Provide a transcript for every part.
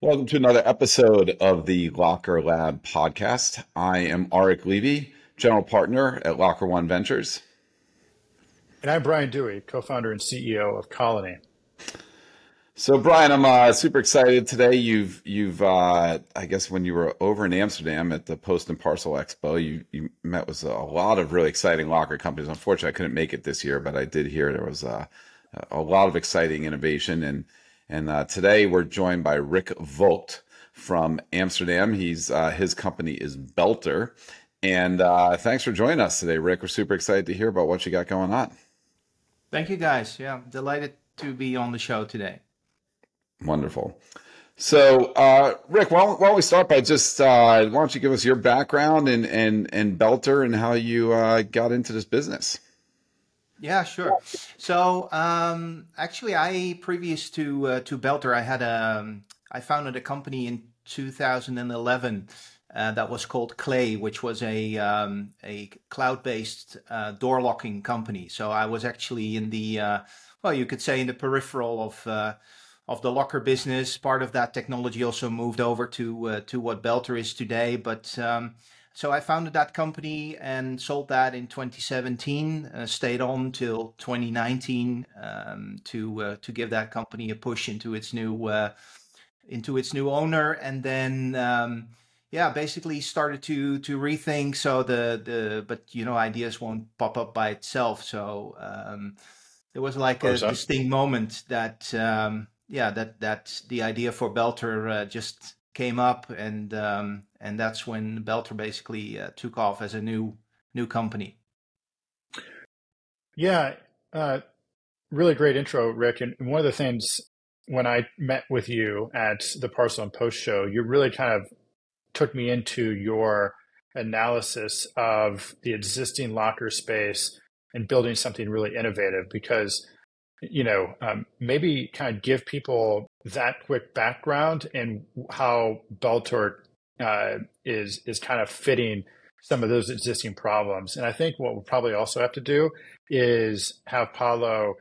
Welcome to another episode of the Locker Lab podcast. I am Arik Levy, general partner at Locker One Ventures. And I'm Brian Dewey, co founder and CEO of Colony. So, Brian, I'm uh, super excited today. You've, you've, uh, I guess, when you were over in Amsterdam at the Post and Parcel Expo, you, you met with a lot of really exciting locker companies. Unfortunately, I couldn't make it this year, but I did hear there was uh, a lot of exciting innovation and and uh, today we're joined by Rick Voogt from Amsterdam. He's uh, his company is Belter. And uh, thanks for joining us today, Rick. We're super excited to hear about what you got going on. Thank you, guys. Yeah, delighted to be on the show today. Wonderful. So, uh, Rick, why don't, why don't, we start by just uh, why don't you give us your background and and and Belter and how you uh, got into this business? Yeah, sure. So um, actually, I previous to uh, to Belter, I had a um, I founded a company in 2011 uh, that was called Clay, which was a um, a cloud based uh, door locking company. So I was actually in the uh, well, you could say in the peripheral of uh, of the locker business. Part of that technology also moved over to uh, to what Belter is today, but um, so I founded that company and sold that in 2017. Uh, stayed on till 2019 um, to uh, to give that company a push into its new uh, into its new owner, and then um, yeah, basically started to to rethink. So the the but you know ideas won't pop up by itself. So um, there was like a distinct moment that um, yeah that that the idea for Belter uh, just came up, and um, and that's when Belter basically uh, took off as a new new company. Yeah, uh, really great intro, Rick. And one of the things when I met with you at the Parcel and Post show, you really kind of took me into your analysis of the existing locker space and building something really innovative because you know, um, maybe kind of give people that quick background and how Belter uh, is is kind of fitting some of those existing problems. And I think what we'll probably also have to do is have Paolo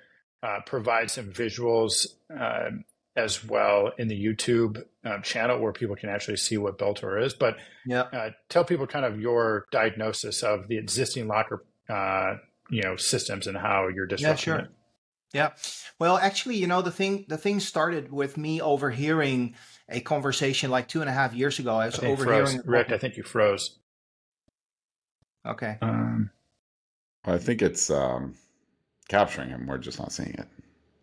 uh, provide some visuals uh, as well in the YouTube uh, channel where people can actually see what Belter is. But yeah. Uh, tell people kind of your diagnosis of the existing locker, uh, you know, systems and how you're disrupting yeah, sure. it. Yeah. Well, actually, you know, the thing the thing started with me overhearing a conversation like two and a half years ago. I was I overhearing Rick. I think you froze. Okay. Um, I think it's um, capturing him. We're just not seeing it.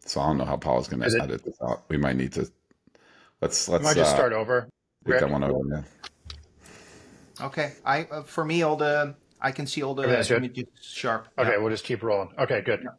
So I don't know how Paul's going to edit this out. We might need to. Let's let's. Might just uh, start over. Rick? that one over. Yeah. Okay. I uh, for me all the I can see all the images sharp. Okay, yeah. we'll just keep rolling. Okay, good. Yeah.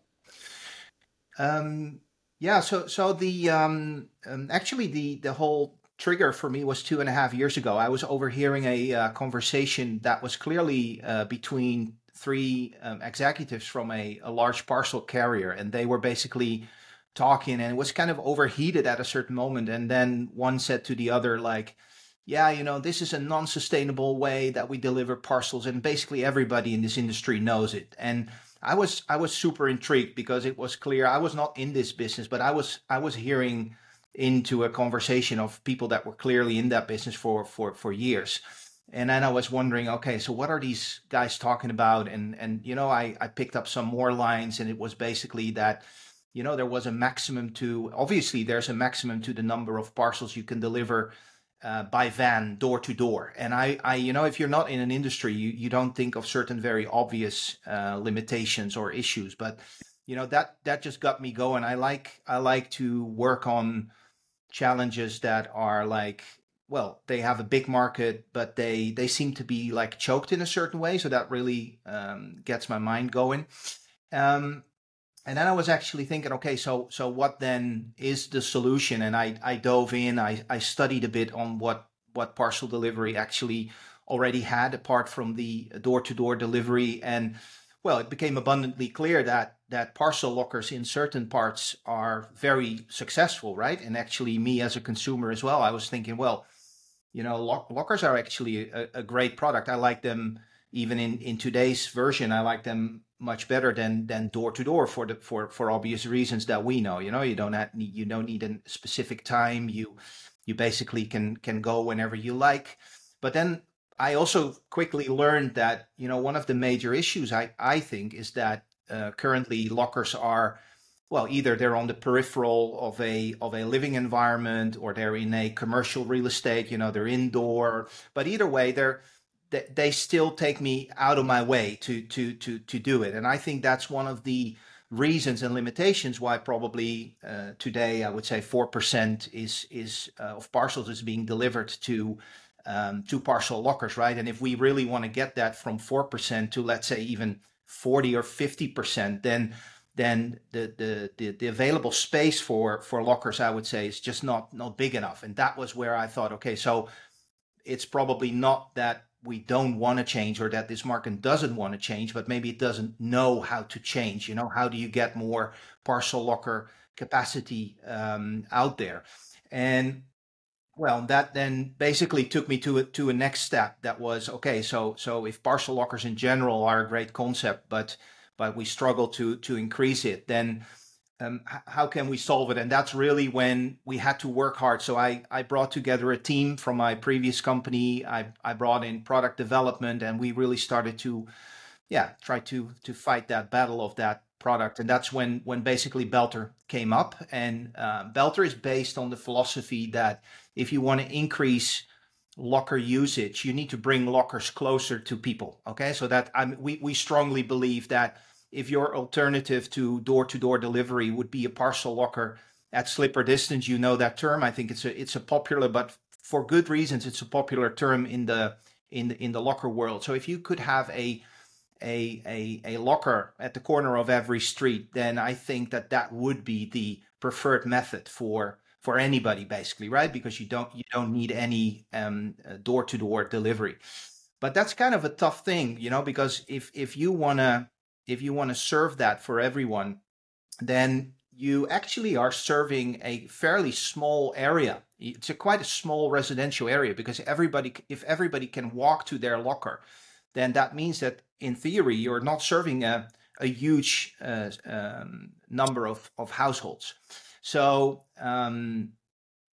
Um, yeah, so so the um, um, actually the the whole trigger for me was two and a half years ago. I was overhearing a uh, conversation that was clearly uh, between three um, executives from a, a large parcel carrier, and they were basically talking, and it was kind of overheated at a certain moment. And then one said to the other, like, yeah, you know, this is a non sustainable way that we deliver parcels. And basically everybody in this industry knows it. And I was I was super intrigued because it was clear I was not in this business, but I was I was hearing into a conversation of people that were clearly in that business for for for years. And then I was wondering, okay, so what are these guys talking about? And and you know, I I picked up some more lines, and it was basically that you know there was a maximum to obviously there's a maximum to the number of parcels you can deliver uh, by van door to door. And I, I, you know, if you're not in an industry, you, you don't think of certain very obvious uh, limitations or issues. But you know that that just got me going. I like I like to work on challenges that are like well they have a big market but they they seem to be like choked in a certain way so that really um, gets my mind going um, and then I was actually thinking, okay, so so what then is the solution? And I I dove in, I I studied a bit on what what parcel delivery actually already had, apart from the door to door delivery, and well, it became abundantly clear that that parcel lockers in certain parts are very successful, right? And actually, me as a consumer as well, I was thinking, well, you know, lock- lockers are actually a, a great product. I like them even in in today's version. I like them much better than than door to door for the for for obvious reasons that we know. You know, you don't have, you don't need a specific time. You you basically can can go whenever you like. But then I also quickly learned that you know one of the major issues I I think is that uh, currently lockers are well either they're on the peripheral of a of a living environment or they're in a commercial real estate you know they're indoor but either way they're they, they still take me out of my way to to to to do it and i think that's one of the reasons and limitations why probably uh, today I would say four percent is is uh, of parcels is being delivered to um, to parcel lockers, right? And if we really want to get that from four percent to let's say even forty or fifty percent, then then the, the, the the available space for for lockers I would say is just not not big enough. And that was where I thought, okay, so it's probably not that we don't want to change or that this market doesn't want to change, but maybe it doesn't know how to change. You know, how do you get more parcel locker capacity um, out there? And well, that then basically took me to a, to a next step. That was okay. So so if parcel lockers in general are a great concept, but but we struggle to to increase it, then um, how can we solve it? And that's really when we had to work hard. So I, I brought together a team from my previous company. I, I brought in product development and we really started to, yeah, try to, to fight that battle of that product. And that's when, when basically Belter came up and uh, Belter is based on the philosophy that if you want to increase locker usage, you need to bring lockers closer to people. Okay. So that I'm, we, we strongly believe that if your alternative to door-to-door delivery would be a parcel locker at slipper distance, you know that term. I think it's a it's a popular, but for good reasons, it's a popular term in the in the in the locker world. So if you could have a a, a, a locker at the corner of every street, then I think that that would be the preferred method for for anybody, basically, right? Because you don't you don't need any um, door to door delivery. But that's kind of a tough thing, you know, because if if you wanna if you want to serve that for everyone, then you actually are serving a fairly small area. It's a quite a small residential area because everybody, if everybody can walk to their locker, then that means that in theory you're not serving a, a huge uh, um, number of, of households. So um,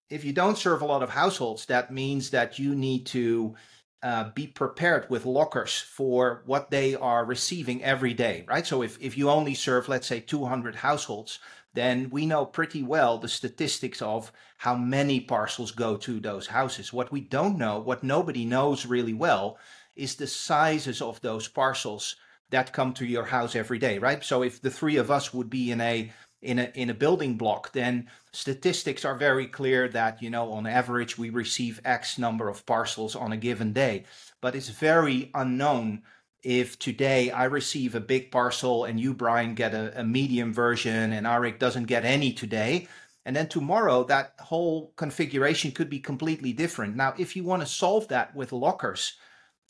if you don't serve a lot of households, that means that you need to uh, be prepared with lockers for what they are receiving every day, right? So if, if you only serve, let's say, 200 households, then we know pretty well the statistics of how many parcels go to those houses. What we don't know, what nobody knows really well, is the sizes of those parcels that come to your house every day, right? So if the three of us would be in a in a in a building block, then statistics are very clear that you know on average we receive X number of parcels on a given day. But it's very unknown if today I receive a big parcel and you, Brian, get a, a medium version and Arik doesn't get any today. And then tomorrow, that whole configuration could be completely different. Now, if you want to solve that with lockers,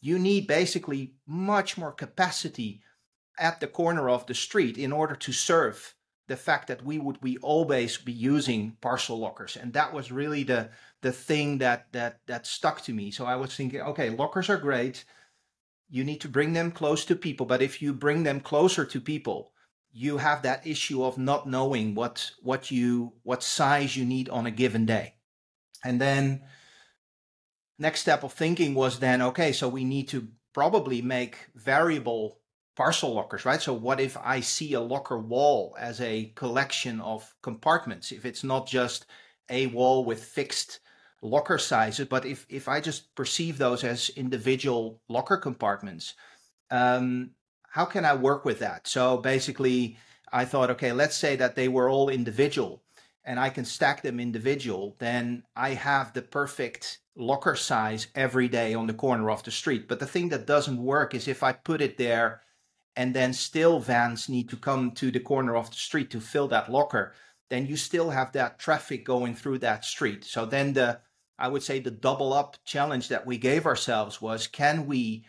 you need basically much more capacity at the corner of the street in order to serve the fact that we would we always be using parcel lockers. And that was really the the thing that that that stuck to me. So i was thinking okay lockers are great. You need to bring them close to people. But if you bring them closer to people you have that issue of not knowing what what you what size you need on a given day. And then next step of thinking was then okay so we need to probably make variable parcel lockers, right? So what if I see a locker wall as a collection of compartments? If it's not just a wall with fixed locker sizes, but if, if I just perceive those as individual locker compartments, um, how can I work with that? So basically, I thought, okay, let's say that they were all individual and I can stack them individual, then I have the perfect locker size every day on the corner of the street. But the thing that doesn't work is if I put it there and then still vans need to come to the corner of the street to fill that locker, then you still have that traffic going through that street. So then the I would say the double up challenge that we gave ourselves was can we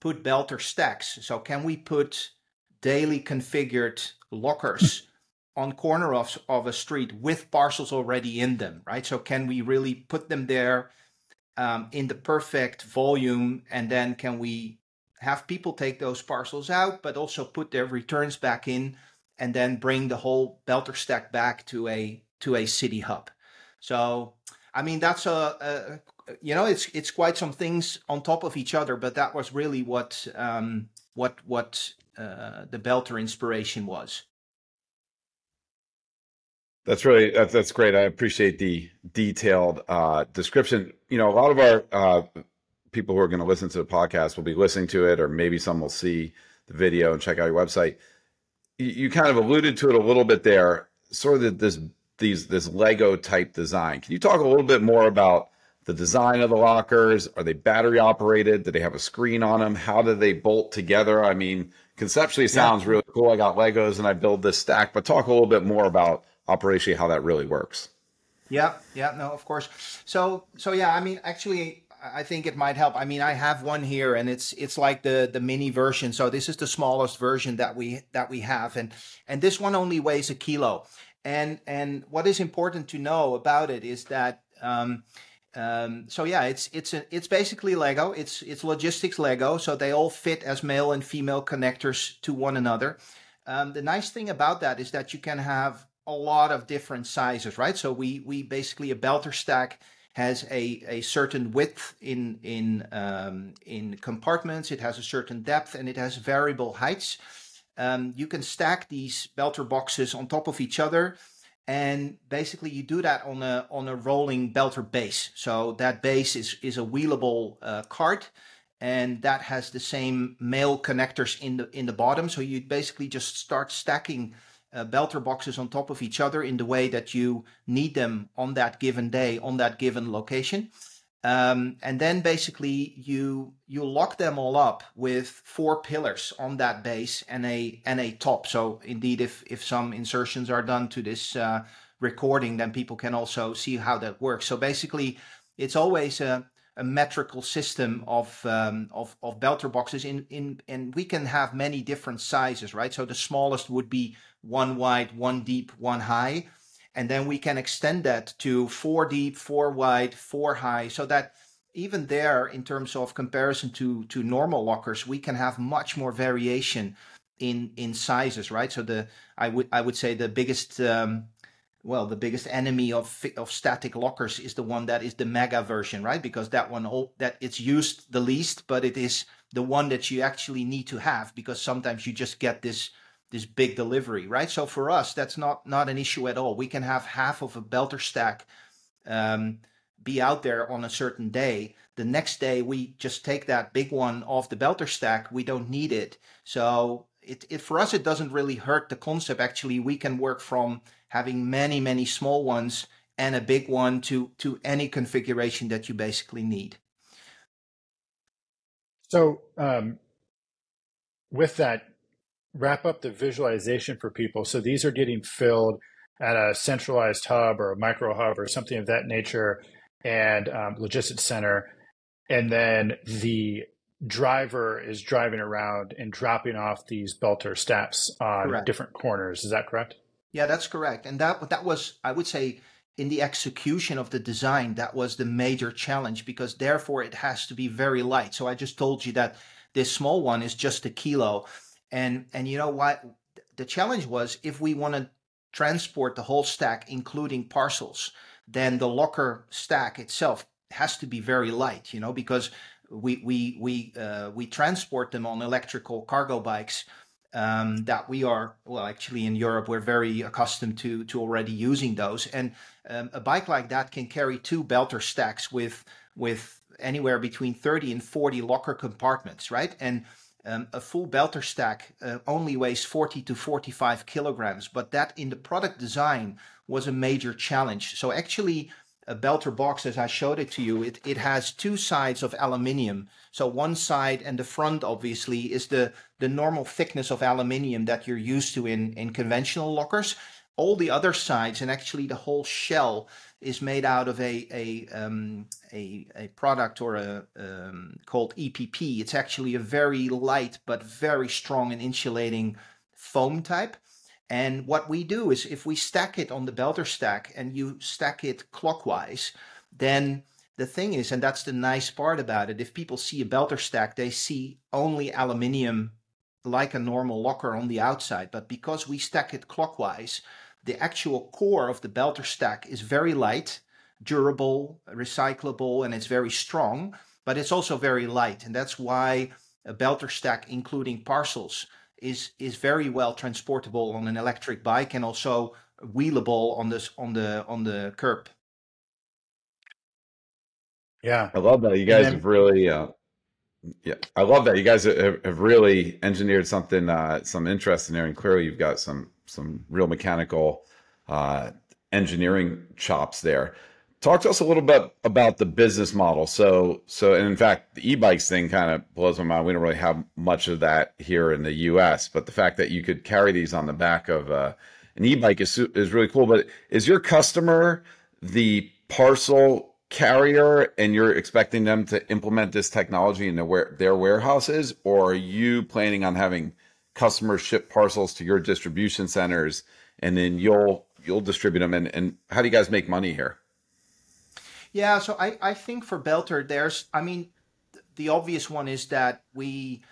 put belter stacks? So can we put daily configured lockers on corner of, of a street with parcels already in them, right? So can we really put them there um, in the perfect volume and then can we have people take those parcels out, but also put their returns back in and then bring the whole belter stack back to a to a city hub. So I mean, that's a, a, you know, it's it's quite some things on top of each other, but that was really what um, what what uh, the Belter inspiration was. That's really that's, that's great. I appreciate the detailed uh, description. You know, a lot of our uh, people who are going to listen to the podcast will be listening to it, or maybe some will see the video and check out your website. You, you kind of alluded to it a little bit there, sort of this these this Lego type design. Can you talk a little bit more about the design of the lockers? Are they battery operated? Do they have a screen on them? How do they bolt together? I mean, conceptually, sounds yeah. really cool. I got Legos and I build this stack, but talk a little bit more about operationally how that really works. Yeah, yeah, no, of course. So, so yeah, I mean, actually, I think it might help. I mean, I have one here, and it's it's like the the mini version. So this is the smallest version that we that we have, and and this one only weighs a kilo. And and what is important to know about it is that. Um, um, so yeah, it's it's a, it's basically Lego. It's it's logistics Lego. So they all fit as male and female connectors to one another. Um, the nice thing about that is that you can have a lot of different sizes, right? So we we basically a belter stack has a, a certain width in in um, in compartments. It has a certain depth and it has variable heights. Um, you can stack these belter boxes on top of each other, and basically you do that on a on a rolling belter base. So that base is is a wheelable uh, cart, and that has the same male connectors in the in the bottom. So you basically just start stacking uh, belter boxes on top of each other in the way that you need them on that given day on that given location. Um, and then basically you you lock them all up with four pillars on that base and a and a top. So indeed, if if some insertions are done to this uh, recording, then people can also see how that works. So basically, it's always a, a metrical system of um, of of belter boxes in in and we can have many different sizes, right? So the smallest would be one wide, one deep, one high. And then we can extend that to four deep, four wide, four high, so that even there, in terms of comparison to, to normal lockers, we can have much more variation in in sizes, right? So the I would I would say the biggest um, well the biggest enemy of of static lockers is the one that is the mega version, right? Because that one that it's used the least, but it is the one that you actually need to have because sometimes you just get this this big delivery, right? So for us, that's not not an issue at all. We can have half of a belter stack um, be out there on a certain day. The next day, we just take that big one off the belter stack. We don't need it. So it, it for us, it doesn't really hurt the concept. Actually, we can work from having many many small ones and a big one to to any configuration that you basically need. So um, with that wrap up the visualization for people. So these are getting filled at a centralized hub or a micro hub or something of that nature and um, logistics center. And then the driver is driving around and dropping off these belter steps on correct. different corners. Is that correct? Yeah, that's correct. And that that was, I would say, in the execution of the design, that was the major challenge because therefore it has to be very light. So I just told you that this small one is just a kilo and and you know what? The challenge was if we want to transport the whole stack, including parcels, then the locker stack itself has to be very light. You know, because we we we uh, we transport them on electrical cargo bikes. Um, that we are well actually in Europe we're very accustomed to to already using those and um, a bike like that can carry two belter stacks with with anywhere between 30 and 40 locker compartments right and um, a full belter stack uh, only weighs 40 to 45 kilograms, but that in the product design was a major challenge. So actually, a belter box, as I showed it to you, it, it has two sides of aluminium. So one side and the front, obviously, is the, the normal thickness of aluminium that you're used to in, in conventional lockers. All the other sides and actually the whole shell is made out of a a um, a, a, product or a um, called EPP. It's actually a very light but very strong and insulating foam type. And what we do is if we stack it on the belter stack and you stack it clockwise, then the thing is, and that's the nice part about it, if people see a belter stack, they see only aluminium like a normal locker on the outside. But because we stack it clockwise, the actual core of the belter stack is very light, durable, recyclable, and it's very strong, but it's also very light. And that's why a belter stack, including parcels, is is very well transportable on an electric bike and also wheelable on this on the on the curb. Yeah, I love that you guys then, have really. Uh, yeah, I love that you guys have, have really engineered something, uh, some interest in there, and clearly you've got some some real mechanical uh, engineering chops there. Talk to us a little bit about the business model. So, so, and in fact, the e-bikes thing kind of blows my mind. We don't really have much of that here in the U.S., but the fact that you could carry these on the back of uh, an e-bike is is really cool. But is your customer the parcel carrier, and you're expecting them to implement this technology in their their warehouses, or are you planning on having customers ship parcels to your distribution centers, and then you'll you'll distribute them? And, and how do you guys make money here? Yeah, so I, I think for Belter, there's, I mean, the obvious one is that we,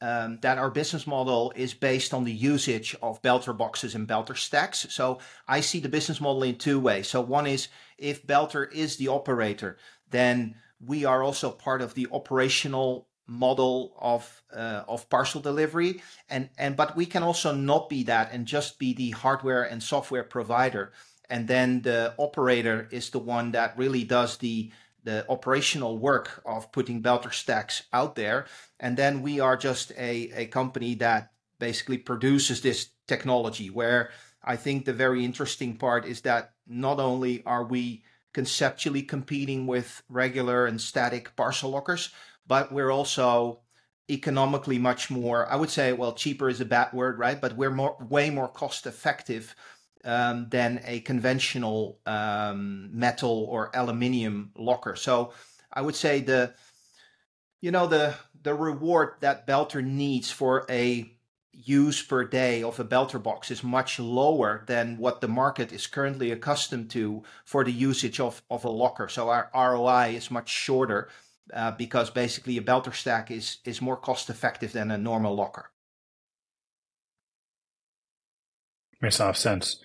um, that our business model is based on the usage of Belter boxes and Belter stacks. So I see the business model in two ways. So one is if Belter is the operator, then we are also part of the operational model of uh, of parcel delivery. And and but we can also not be that and just be the hardware and software provider. And then the operator is the one that really does the the operational work of putting belter stacks out there. And then we are just a, a company that basically produces this technology where i think the very interesting part is that not only are we conceptually competing with regular and static parcel lockers but we're also economically much more i would say well cheaper is a bad word right but we're more way more cost effective um, than a conventional um, metal or aluminium locker. So I would say the you know the the reward that Belter needs for a use per day of a Belter box is much lower than what the market is currently accustomed to for the usage of, of a locker. So our ROI is much shorter uh, because basically a Belter stack is is more cost effective than a normal locker. Makes a lot of sense.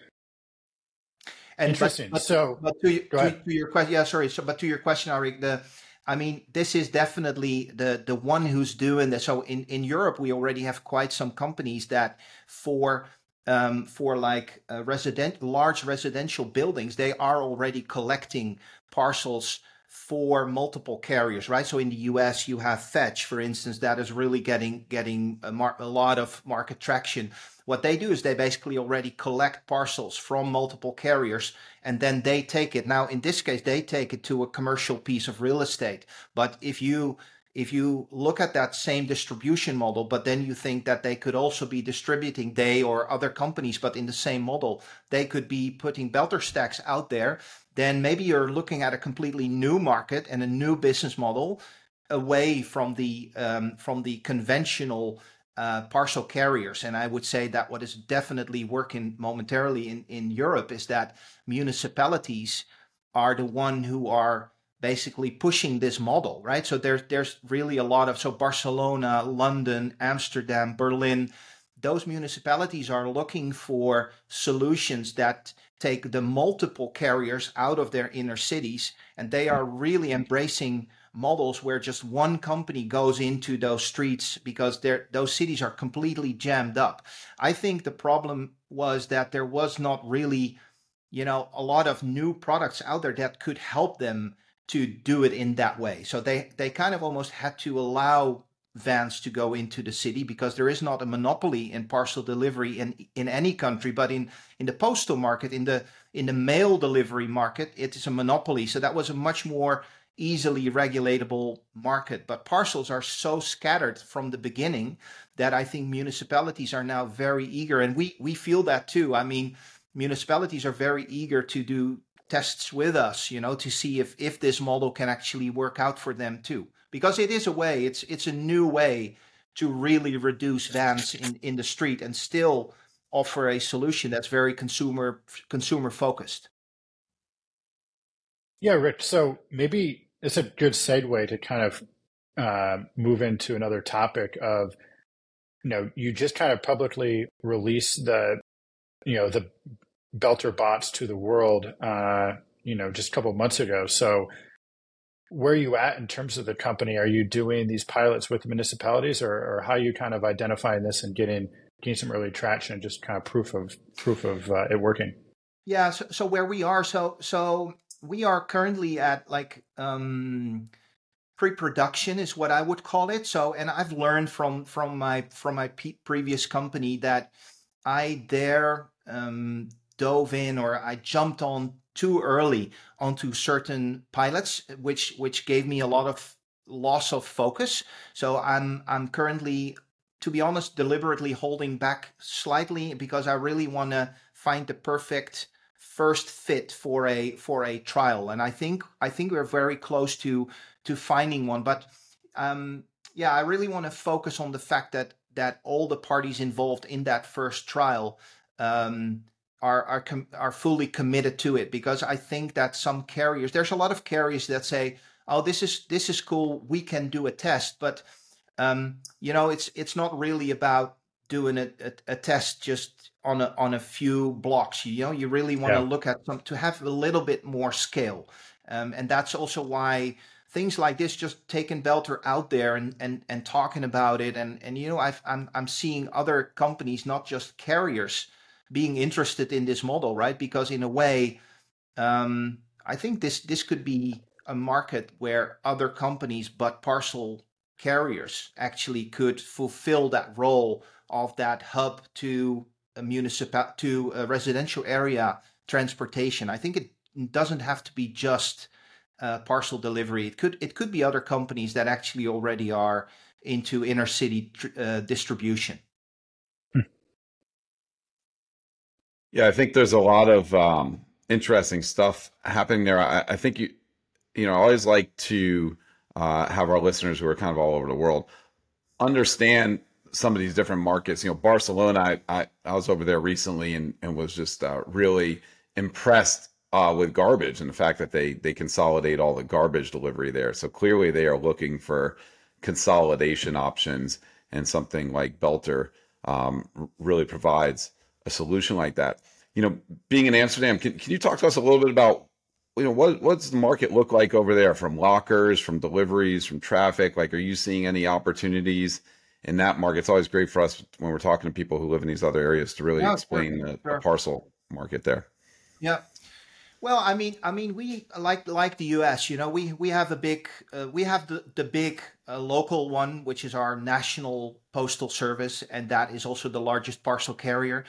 And Interesting. But, so, but to, to, to, your question, yeah, sorry. So, but to your question, Arik, the, I mean, this is definitely the the one who's doing this. So in in Europe, we already have quite some companies that for um, for like uh, resident large residential buildings, they are already collecting parcels for multiple carriers, right? So in the US, you have Fetch, for instance, that is really getting getting a, mar- a lot of market traction. What they do is they basically already collect parcels from multiple carriers and then they take it. Now, in this case, they take it to a commercial piece of real estate. But if you if you look at that same distribution model, but then you think that they could also be distributing they or other companies, but in the same model, they could be putting belter stacks out there, then maybe you're looking at a completely new market and a new business model away from the um, from the conventional uh, parcel carriers. And I would say that what is definitely working momentarily in, in Europe is that municipalities are the one who are basically pushing this model, right? So there's there's really a lot of so Barcelona, London, Amsterdam, Berlin, those municipalities are looking for solutions that take the multiple carriers out of their inner cities and they are really embracing models where just one company goes into those streets because those cities are completely jammed up. I think the problem was that there was not really, you know, a lot of new products out there that could help them to do it in that way. So they they kind of almost had to allow vans to go into the city because there is not a monopoly in parcel delivery in in any country but in in the postal market in the in the mail delivery market it is a monopoly. So that was a much more easily regulatable market. But parcels are so scattered from the beginning that i think municipalities are now very eager. And we we feel that too. I mean municipalities are very eager to do tests with us, you know, to see if if this model can actually work out for them too. Because it is a way, it's it's a new way to really reduce vans in, in the street and still offer a solution that's very consumer consumer focused. Yeah, Rich. So maybe it's a good segue to kind of uh, move into another topic of, you know, you just kind of publicly release the, you know, the Belter bots to the world uh, you know, just a couple of months ago. So, where are you at in terms of the company? Are you doing these pilots with the municipalities, or, or how are you kind of identifying this and getting getting some early traction and just kind of proof of proof of uh, it working? Yeah. So, so where we are, so so we are currently at like um, pre-production is what I would call it. So, and I've learned from from my from my pe- previous company that I there um, dove in or I jumped on too early onto certain pilots, which which gave me a lot of loss of focus. So I'm I'm currently, to be honest, deliberately holding back slightly because I really want to find the perfect first fit for a for a trial, and I think I think we're very close to to finding one. But um, yeah, I really want to focus on the fact that that all the parties involved in that first trial um, are are com- are fully committed to it because I think that some carriers there's a lot of carriers that say oh this is this is cool we can do a test but um, you know it's it's not really about doing a, a, a, test just on a on a few blocks you know you really want to yeah. look at some to have a little bit more scale um, and that's also why things like this just taking belter out there and and and talking about it and and you know I've, i'm i'm seeing other companies not just carriers being interested in this model, right? Because in a way, um, I think this this could be a market where other companies but parcel carriers actually could fulfill that role of that hub to a municipal to a residential area transportation. I think it doesn't have to be just uh, parcel delivery. It could it could be other companies that actually already are into inner city uh, distribution. Yeah, I think there's a lot of um, interesting stuff happening there. I, I, think you, you know, I always like to uh, have our listeners who are kind of all over the world understand some of these different markets. You know, Barcelona, I, I, I was over there recently and, and was just uh, really impressed uh, with garbage and the fact that they they consolidate all the garbage delivery there. So clearly they are looking for consolidation options, and something like Belter um, really provides a solution like that. You know, being in Amsterdam, can, can you talk to us a little bit about, you know, what what's the market look like over there from lockers, from deliveries, from traffic? Like, are you seeing any opportunities in that market? It's always great for us when we're talking to people who live in these other areas to really explain sure, the, sure. the parcel market there. Yeah, well, I mean, I mean, we like like the U.S. You know, we we have a big, uh, we have the the big uh, local one, which is our national postal service, and that is also the largest parcel carrier.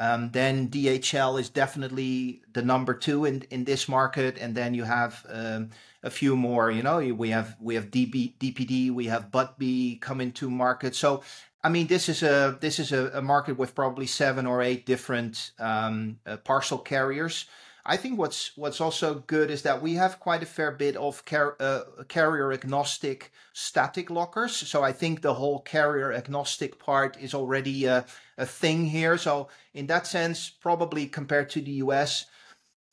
Um, then DHL is definitely the number two in, in this market, and then you have um, a few more. You know, we have we have DB, DPD, we have Budbee coming to market. So, I mean, this is a this is a, a market with probably seven or eight different um, uh, parcel carriers. I think what's what's also good is that we have quite a fair bit of car, uh, carrier agnostic static lockers. So I think the whole carrier agnostic part is already a, a thing here. So in that sense, probably compared to the US,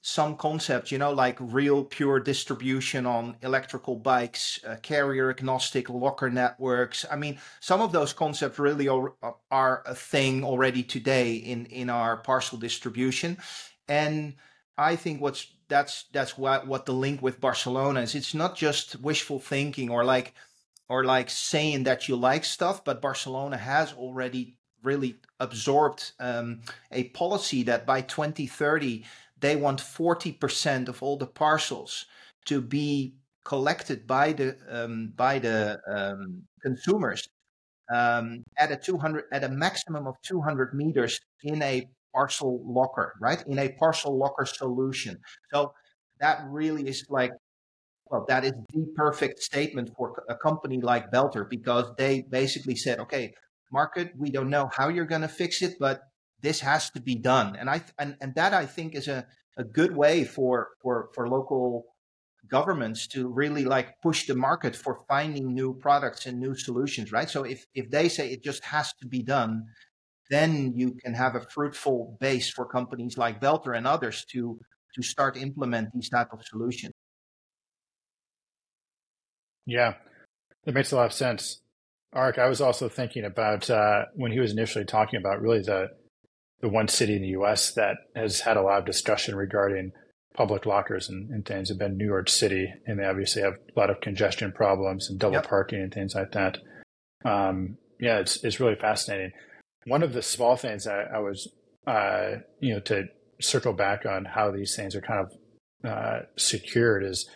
some concepts, you know, like real pure distribution on electrical bikes, uh, carrier agnostic locker networks. I mean, some of those concepts really are, are a thing already today in in our parcel distribution, and I think what's that's that's what what the link with Barcelona is. It's not just wishful thinking or like or like saying that you like stuff, but Barcelona has already really absorbed um, a policy that by 2030 they want 40% of all the parcels to be collected by the um, by the um, consumers um, at a 200 at a maximum of 200 meters in a parcel locker, right? In a parcel locker solution. So that really is like, well, that is the perfect statement for a company like Belter because they basically said, okay, market, we don't know how you're going to fix it, but this has to be done. And I and, and that I think is a, a good way for for for local governments to really like push the market for finding new products and new solutions, right? So if if they say it just has to be done, then you can have a fruitful base for companies like Belter and others to to start implement these type of solutions. Yeah, that makes a lot of sense. Arik, I was also thinking about uh, when he was initially talking about really the the one city in the U.S. that has had a lot of discussion regarding public lockers and, and, things have been New York City, and they obviously have a lot of congestion problems and double yep. parking and things like that. Um, yeah, it's it's really fascinating. One of the small things I, I was, uh, you know, to circle back on how these things are kind of uh, secured is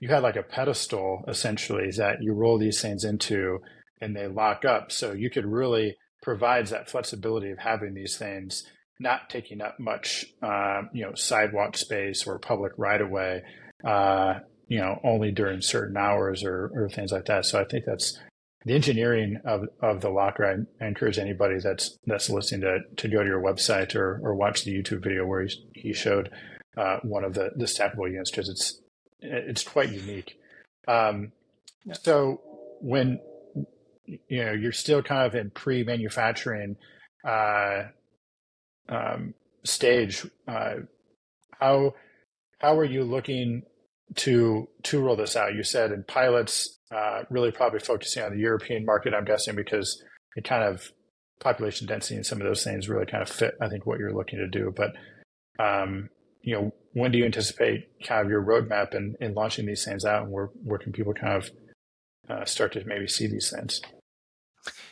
you had like a pedestal essentially that you roll these things into and they lock up. So you could really provides that flexibility of having these things not taking up much, uh, you know, sidewalk space or public right of way, uh, you know, only during certain hours or, or things like that. So I think that's the engineering of, of the locker. I, encourage anybody that's that's listening to to go to your website or or watch the YouTube video where he, he showed uh, one of the the stackable units because it's it's quite unique. Um, yeah. So when you know you're still kind of in pre-manufacturing uh, um, stage, uh, how how are you looking to to roll this out? You said in pilots, uh, really probably focusing on the European market. I'm guessing because it kind of population density and some of those things really kind of fit. I think what you're looking to do, but um, you know, when do you anticipate kind of your roadmap in, in launching these things out, and where where can people kind of uh, start to maybe see these things?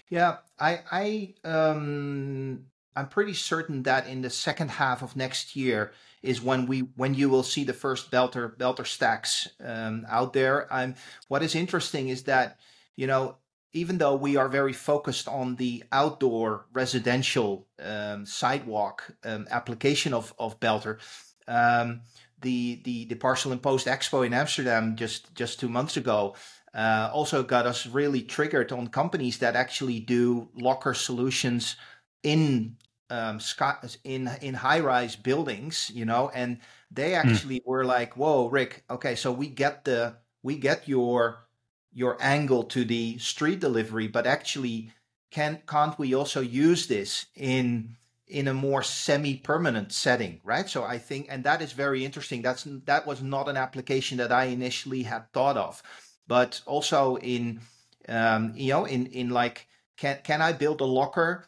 Yeah, I I um I'm pretty certain that in the second half of next year is when we when you will see the first belter belter stacks um, out there. I'm what is interesting is that you know even though we are very focused on the outdoor residential um, sidewalk um, application of of belter. Um, the, the the Parcel and Post Expo in Amsterdam just just two months ago uh, also got us really triggered on companies that actually do locker solutions in um, in in high rise buildings, you know, and they hmm. actually mm. were like, "Whoa, Rick, okay, so we get the we get your your angle to the street delivery, but actually, can can't we also use this in in a more semi-permanent setting, right? So I think, and that is very interesting. That's that was not an application that I initially had thought of but also in um, you know in in like can can I build a locker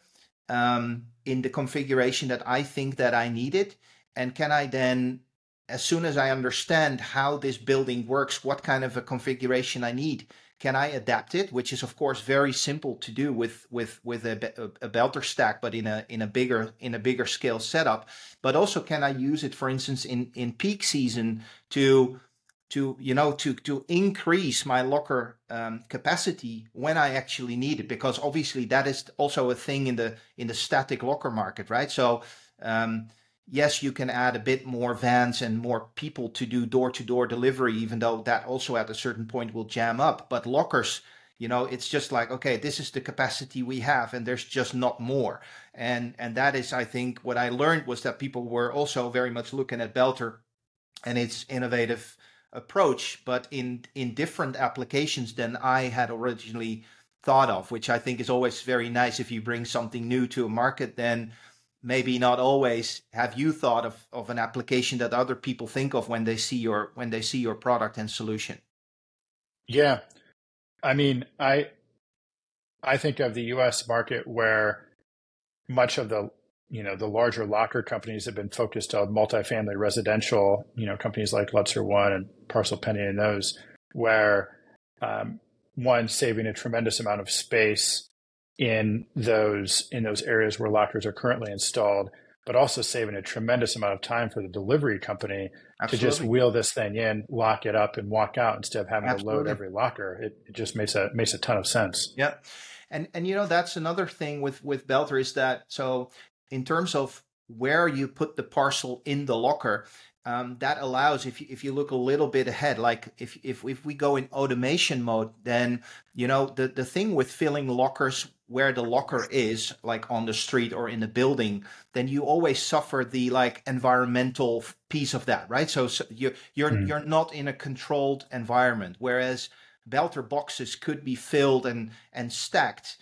um, in the configuration that I think that I need it, and can I then as soon as I understand how this building works, what kind of a configuration I need, can I adapt it? Which is of course very simple to do with with with a, a, belter stack, but in a in a bigger in a bigger scale setup. But also, can I use it, for instance, in in peak season to to you know to to increase my locker um, capacity when I actually need it because obviously that is also a thing in the in the static locker market right? So um, yes you can add a bit more vans and more people to do door to door delivery even though that also at a certain point will jam up. But lockers you know it's just like okay this is the capacity we have and there's just not more. And and that is i think what i learned was that people were also very much looking at belter and its innovative approach, but in in different applications than I had originally thought of, which I think is always very nice if you bring something new to a market, then maybe not always have you thought of, of an application that other people think of when they see your when they see your product and solution. Yeah. I mean, I I think of the US market where much of the you know the larger locker companies have been focused on multifamily residential you know companies like Luxer One and Parcel Pending and those where um, one saving a tremendous amount of space in those in those areas where lockers are currently installed but also saving a tremendous amount of time for the delivery company Absolutely. to just wheel this thing in, lock it up, and walk out instead of having Absolutely. to load every locker. It, it, just makes a makes a ton of sense. Yeah, and and you know that's another thing with with Belter is that so in terms of where you put the parcel in the locker, um, that allows if you, if you look a little bit ahead, like if, if if we go in automation mode, then you know the the thing with filling lockers where the locker is, like on the street or in the building, then you always suffer the like environmental piece of that, right? So, so you you're mm. you're not in a controlled environment, whereas belter boxes could be filled and and stacked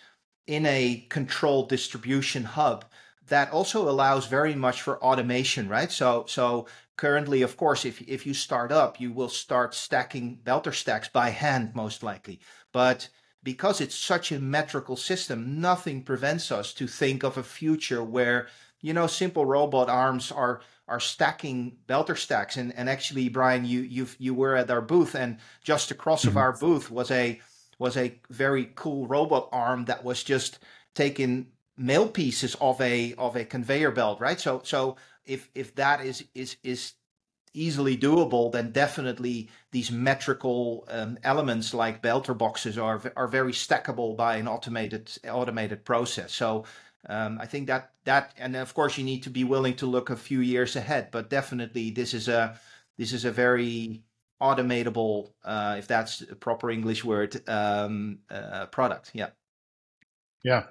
in a controlled distribution hub that also allows very much for automation, right? So, so currently, of course, if if you start up, you will start stacking belter stacks by hand, most likely. But because it's such a metrical system, nothing prevents us to think of a future where you know, simple robot arms are are stacking belter stacks. And and actually, Brian, you you you were at our booth, and just across mm-hmm. of our booth was a was a very cool robot arm that was just taking mail pieces of a of a conveyor belt, right? So so if if that is is is easily doable, then definitely these metrical um, elements like belter boxes are are very stackable by an automated automated process. So um, I think that that and of course you need to be willing to look a few years ahead, but definitely this is a this is a very automatable, uh, if that's a proper English word, um, uh, product. Yeah. Yeah,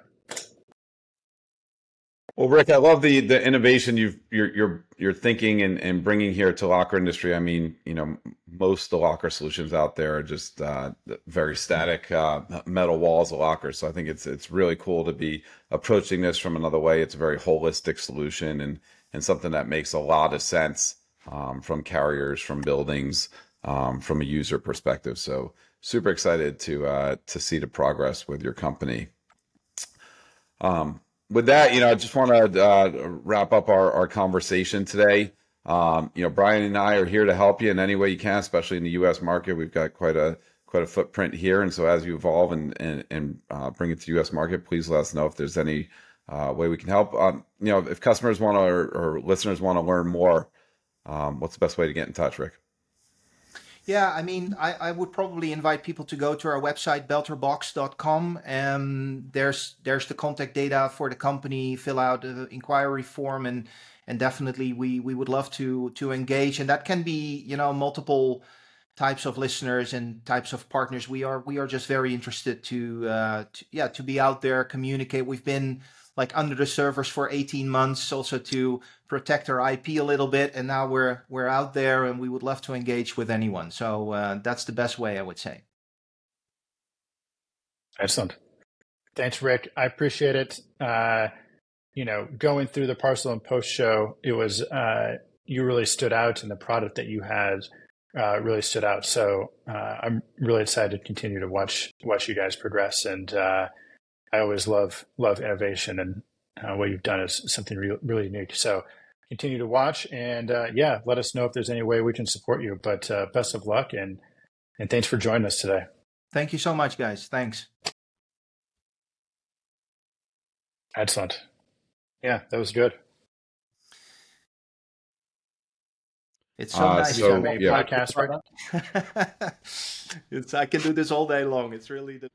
well, Rick, I love the the innovation you've you're you're you're thinking and, and bringing here to locker industry. I mean, you know, most the locker solutions out there are just uh, very static uh, metal walls of lockers. So I think it's it's really cool to be approaching this from another way. It's a very holistic solution and and something that makes a lot of sense um, from carriers, from buildings, um, from a user perspective. So super excited to uh, to see the progress with your company. Um, with that, you know, I just want to uh, wrap up our, our conversation today. Um, you know, Brian and I are here to help you in any way you can, especially in the U.S. market. We've got quite a quite a footprint here, and so as you evolve and and, and uh, bring it to the U.S. market, please let us know if there's any uh, way we can help. Um, you know, if customers want to or, or listeners want to learn more, um, what's the best way to get in touch, Rick? Yeah, I mean, I, I would probably invite people to go to our website, belterbox.com. Um, there's there's the contact data for the company, fill out the inquiry form, and and definitely we we would love to to engage. And that can be, you know, multiple types of listeners and types of partners. We are we are just very interested to, uh, to yeah to be out there, communicate. We've been like under the servers for 18 months also to protect our IP a little bit and now we're we're out there and we would love to engage with anyone. So uh, that's the best way I would say. Excellent. Thanks Rick. I appreciate it. Uh, you know going through the parcel and post show it was uh, you really stood out and the product that you had uh, really stood out. So uh, I'm really excited to continue to watch watch you guys progress and uh, I always love love innovation, and uh, what you've done is something re- really unique. So continue to watch, and uh, yeah, let us know if there's any way we can support you. But uh, best of luck, and and thanks for joining us today. Thank you so much, guys. Thanks. Excellent. Yeah, that was good. It's so uh, nice so, to make yeah. podcast right now. it's I can do this all day long. It's really the